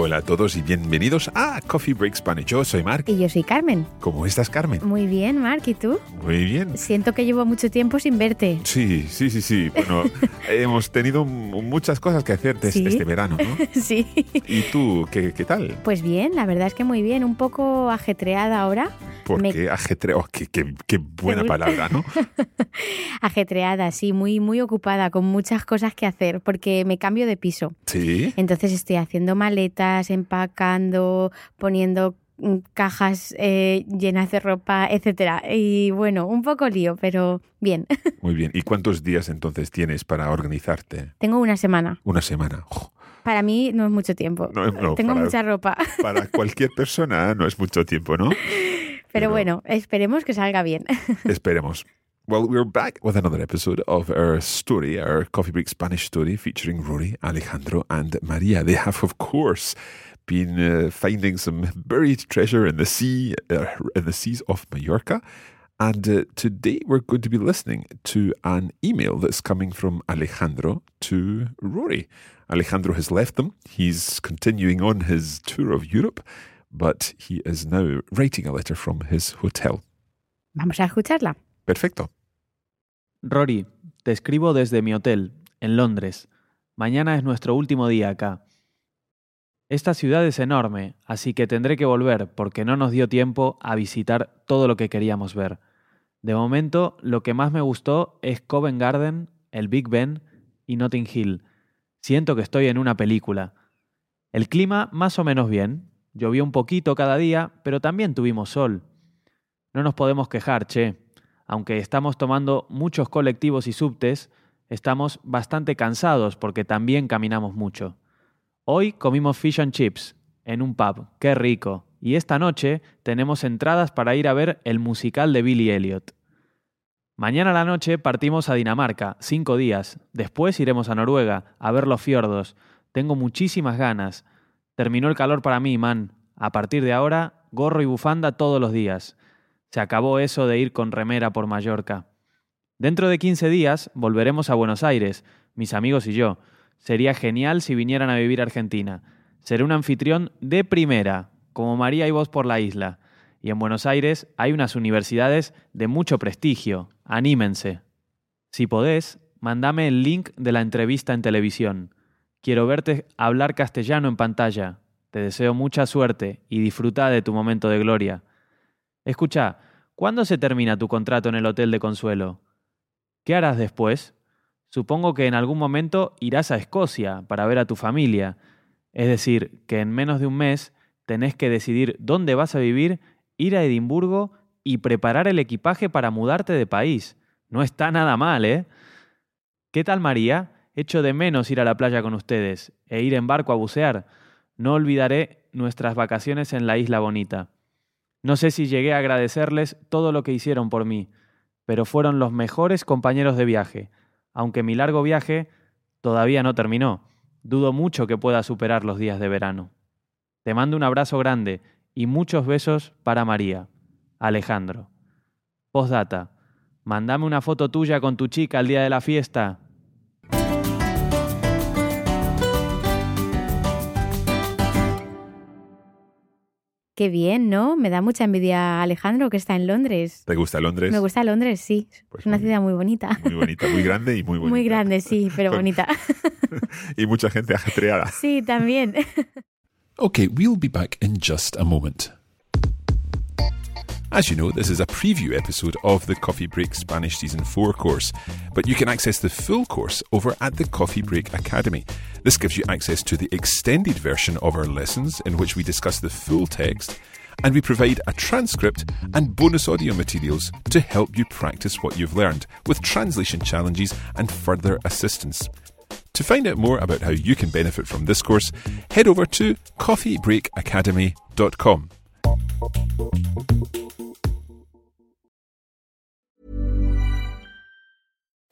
Hola a todos y bienvenidos a Coffee Break Spanish. Yo soy Mark. Y yo soy Carmen. ¿Cómo estás, Carmen? Muy bien, Mark. ¿Y tú? Muy bien. Siento que llevo mucho tiempo sin verte. Sí, sí, sí, sí. Bueno, hemos tenido muchas cosas que hacer Sí. este verano, ¿no? sí. ¿Y tú, qué, qué tal? Pues bien, la verdad es que muy bien. Un poco ajetreada ahora. Me- Porque ajetreo, qué, qué, qué buena palabra, ¿no? Ajetreada, sí, muy, muy ocupada, con muchas cosas que hacer, porque me cambio de piso. Sí. Entonces estoy haciendo empacando, poniendo mm, cajas eh, llenas de ropa, etcétera. Y bueno, un poco lío, pero bien. Muy bien. ¿Y cuántos días entonces tienes para organizarte? Tengo una semana. Una semana. Para mí no es mucho tiempo. No, no, Tengo para- mucha ropa. para cualquier persona no es mucho tiempo, ¿no? Pero bueno, esperemos que salga bien. Esperemos. Well, we're back with another episode of our story, our Coffee Break Spanish story featuring Rory, Alejandro, and Maria. They have, of course, been uh, finding some buried treasure in the sea, uh, in the seas of Mallorca. And uh, today we're going to be listening to an email that's coming from Alejandro to Rory. Alejandro has left them. He's continuing on his tour of Europe, but he is now writing a letter from his hotel. Vamos a escucharla. Perfecto. Rory, te escribo desde mi hotel, en Londres. Mañana es nuestro último día acá. Esta ciudad es enorme, así que tendré que volver porque no nos dio tiempo a visitar todo lo que queríamos ver. De momento, lo que más me gustó es Covent Garden, el Big Ben y Notting Hill. Siento que estoy en una película. El clima más o menos bien. Llovió un poquito cada día, pero también tuvimos sol. No nos podemos quejar, che. Aunque estamos tomando muchos colectivos y subtes, estamos bastante cansados porque también caminamos mucho. Hoy comimos fish and chips en un pub, qué rico. Y esta noche tenemos entradas para ir a ver el musical de Billy Elliot. Mañana a la noche partimos a Dinamarca, cinco días. Después iremos a Noruega, a ver los fiordos. Tengo muchísimas ganas. Terminó el calor para mí, man. A partir de ahora, gorro y bufanda todos los días. Se acabó eso de ir con remera por Mallorca. Dentro de 15 días volveremos a Buenos Aires, mis amigos y yo. Sería genial si vinieran a vivir a Argentina. Seré un anfitrión de primera, como María y vos por la isla. Y en Buenos Aires hay unas universidades de mucho prestigio. Anímense. Si podés, mandame el link de la entrevista en televisión. Quiero verte hablar castellano en pantalla. Te deseo mucha suerte y disfruta de tu momento de gloria. Escucha, ¿cuándo se termina tu contrato en el Hotel de Consuelo? ¿Qué harás después? Supongo que en algún momento irás a Escocia para ver a tu familia. Es decir, que en menos de un mes tenés que decidir dónde vas a vivir, ir a Edimburgo y preparar el equipaje para mudarte de país. No está nada mal, ¿eh? ¿Qué tal María? Echo de menos ir a la playa con ustedes e ir en barco a bucear. No olvidaré nuestras vacaciones en la isla bonita. No sé si llegué a agradecerles todo lo que hicieron por mí, pero fueron los mejores compañeros de viaje, aunque mi largo viaje todavía no terminó. Dudo mucho que pueda superar los días de verano. Te mando un abrazo grande y muchos besos para María. Alejandro. Postdata. Mandame una foto tuya con tu chica al día de la fiesta. Qué bien, ¿no? Me da mucha envidia Alejandro, que está en Londres. ¿Te gusta Londres? Me gusta Londres, sí. Pues es una muy- ciudad muy bonita. Muy bonita, muy grande y muy bonita. Muy grande, sí, pero bonita. y mucha gente ajetreada. sí, también. Okay, we'll be back in just a moment. As you know, this is a preview episode of the Coffee Break Spanish Season 4 course, but you can access the full course over at the Coffee Break Academy. This gives you access to the extended version of our lessons in which we discuss the full text, and we provide a transcript and bonus audio materials to help you practice what you've learned with translation challenges and further assistance. To find out more about how you can benefit from this course, head over to coffeebreakacademy.com.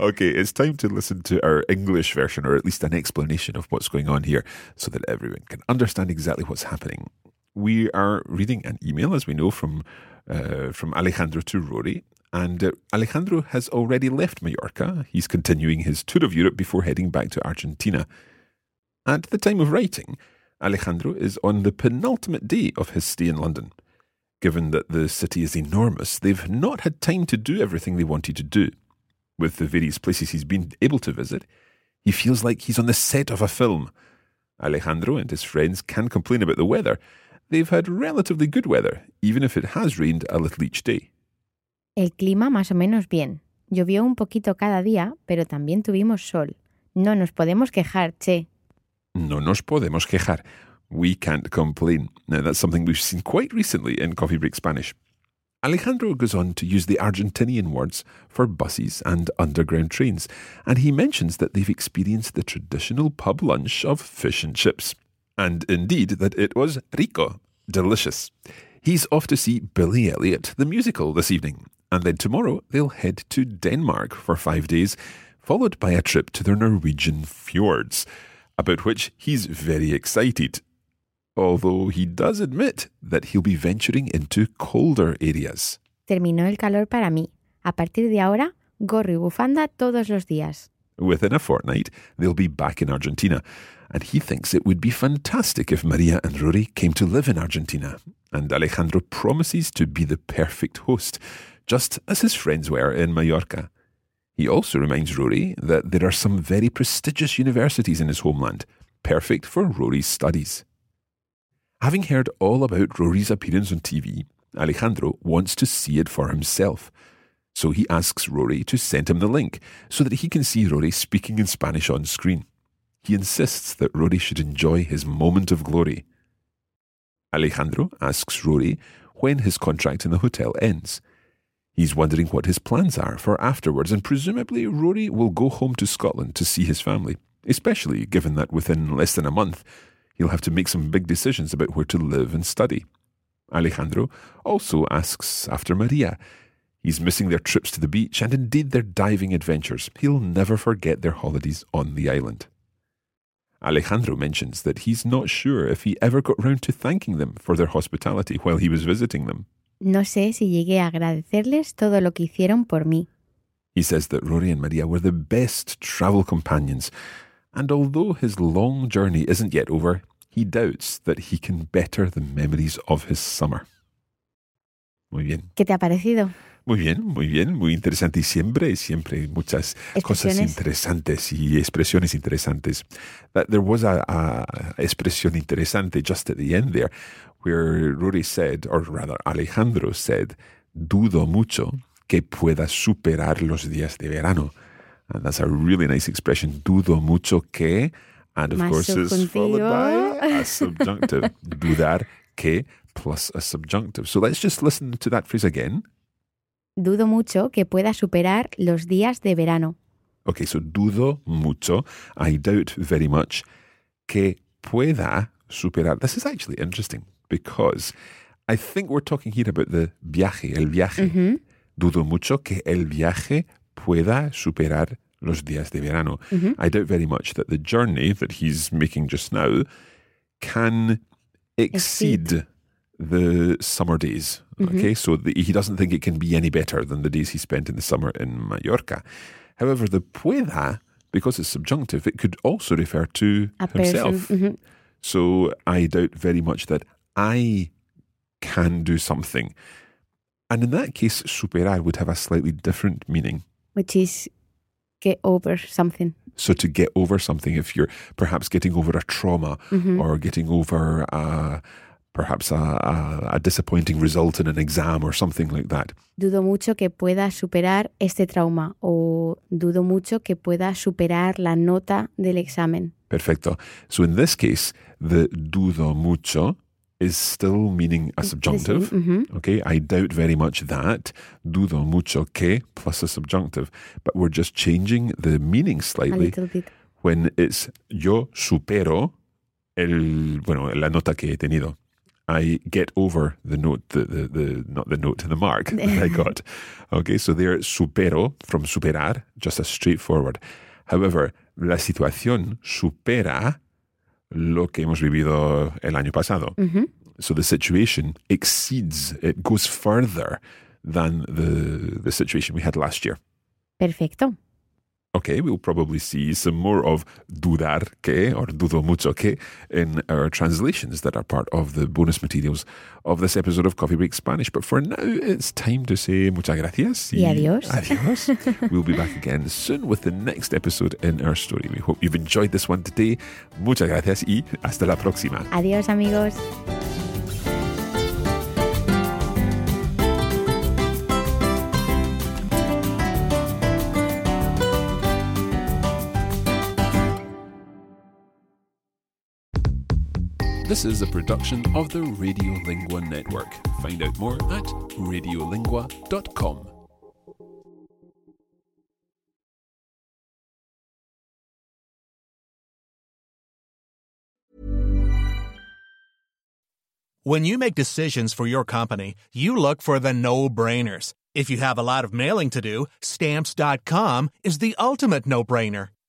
Okay, it's time to listen to our English version, or at least an explanation of what's going on here, so that everyone can understand exactly what's happening. We are reading an email, as we know, from uh, from Alejandro to Rory, and uh, Alejandro has already left Mallorca. He's continuing his tour of Europe before heading back to Argentina. At the time of writing, Alejandro is on the penultimate day of his stay in London. Given that the city is enormous, they've not had time to do everything they wanted to do. With the various places he's been able to visit, he feels like he's on the set of a film. Alejandro and his friends can complain about the weather. They've had relatively good weather, even if it has rained a little each day. El clima más o menos bien. Llovió un poquito cada día, pero también tuvimos sol. No nos podemos quejar, che. No nos podemos quejar. We can't complain. Now, that's something we've seen quite recently in Coffee Break Spanish. Alejandro goes on to use the Argentinian words for buses and underground trains, and he mentions that they've experienced the traditional pub lunch of fish and chips. And indeed, that it was rico, delicious. He's off to see Billy Elliot, the musical, this evening, and then tomorrow they'll head to Denmark for five days, followed by a trip to the Norwegian fjords, about which he's very excited although he does admit that he'll be venturing into colder areas. Terminó el calor para mí. A partir de ahora, gorro y bufanda todos los días. Within a fortnight, they'll be back in Argentina, and he thinks it would be fantastic if Maria and Rory came to live in Argentina. And Alejandro promises to be the perfect host, just as his friends were in Mallorca. He also reminds Rory that there are some very prestigious universities in his homeland, perfect for Rory's studies. Having heard all about Rory's appearance on TV, Alejandro wants to see it for himself. So he asks Rory to send him the link so that he can see Rory speaking in Spanish on screen. He insists that Rory should enjoy his moment of glory. Alejandro asks Rory when his contract in the hotel ends. He's wondering what his plans are for afterwards, and presumably Rory will go home to Scotland to see his family, especially given that within less than a month he'll have to make some big decisions about where to live and study. Alejandro also asks after Maria. He's missing their trips to the beach and indeed their diving adventures. He'll never forget their holidays on the island. Alejandro mentions that he's not sure if he ever got round to thanking them for their hospitality while he was visiting them. No sé si llegué a agradecerles todo lo que hicieron por mí. He says that Rory and Maria were the best travel companions, and although his long journey isn't yet over, he doubts that he can better the memories of his summer. Muy bien. ¿Qué te ha parecido? Muy bien, muy bien, muy interesante y siempre, siempre muchas cosas interesantes y expresiones interesantes. That there was a, a expresión interesante just at the end there, where Rory said, or rather Alejandro said, dudo mucho que pueda superar los días de verano. And that's a really nice expression, dudo mucho que, and of Más course it's followed by a subjunctive. Dudar que plus a subjunctive. So let's just listen to that phrase again. Dudo mucho que pueda superar los días de verano. Okay, so dudo mucho, I doubt very much, que pueda superar. This is actually interesting because I think we're talking here about the viaje, el viaje. Ujú, Dudo mucho que el viaje pueda superar los días de verano. ujú. I doubt very much that the journey that he's making just now can exceed the summer days. Okay, so the, he doesn't think it can be any better than the days he spent in the summer in Mallorca. However, the pueda, because it's subjunctive, it could also refer to A himself. ujú. So I doubt very much that I can do something. And in that case, superar would have a slightly different meaning. Which is get over something. So to get over something, if you're perhaps getting over a trauma Ujú. or getting over a, perhaps a, a, a disappointing result in an exam or something like that. Dudo mucho que pueda superar este trauma o dudo mucho que pueda superar la nota del examen. Perfecto. So in this case, the dudo mucho is still meaning a subjunctive. Ujú. Okay, I doubt very much that. Dudo mucho que plus a subjunctive. But we're just changing the meaning slightly when it's yo supero el, bueno, la nota que he tenido. I get over the note, the, the, the not the note, to the mark that I got. Okay, so there supero from superar, just a straightforward. However, la situación supera lo que hemos vivido el año pasado. So the situation exceeds, it goes further than the, the situation we had last year. Perfecto. Okay, we'll probably see some more of dudar que or dudo mucho que in our translations that are part of the bonus materials of this episode of Coffee Break Spanish. But for now, it's time to say muchas gracias Y adiós. Adios. we'll be back again soon with the next episode in our story. We hope you've enjoyed this one today. Muchas gracias y hasta la próxima. Adiós amigos. This is a production of the Radiolingua Network. Find out more at radiolingua.com. When you make decisions for your company, you look for the no brainers. If you have a lot of mailing to do, stamps.com is the ultimate no brainer.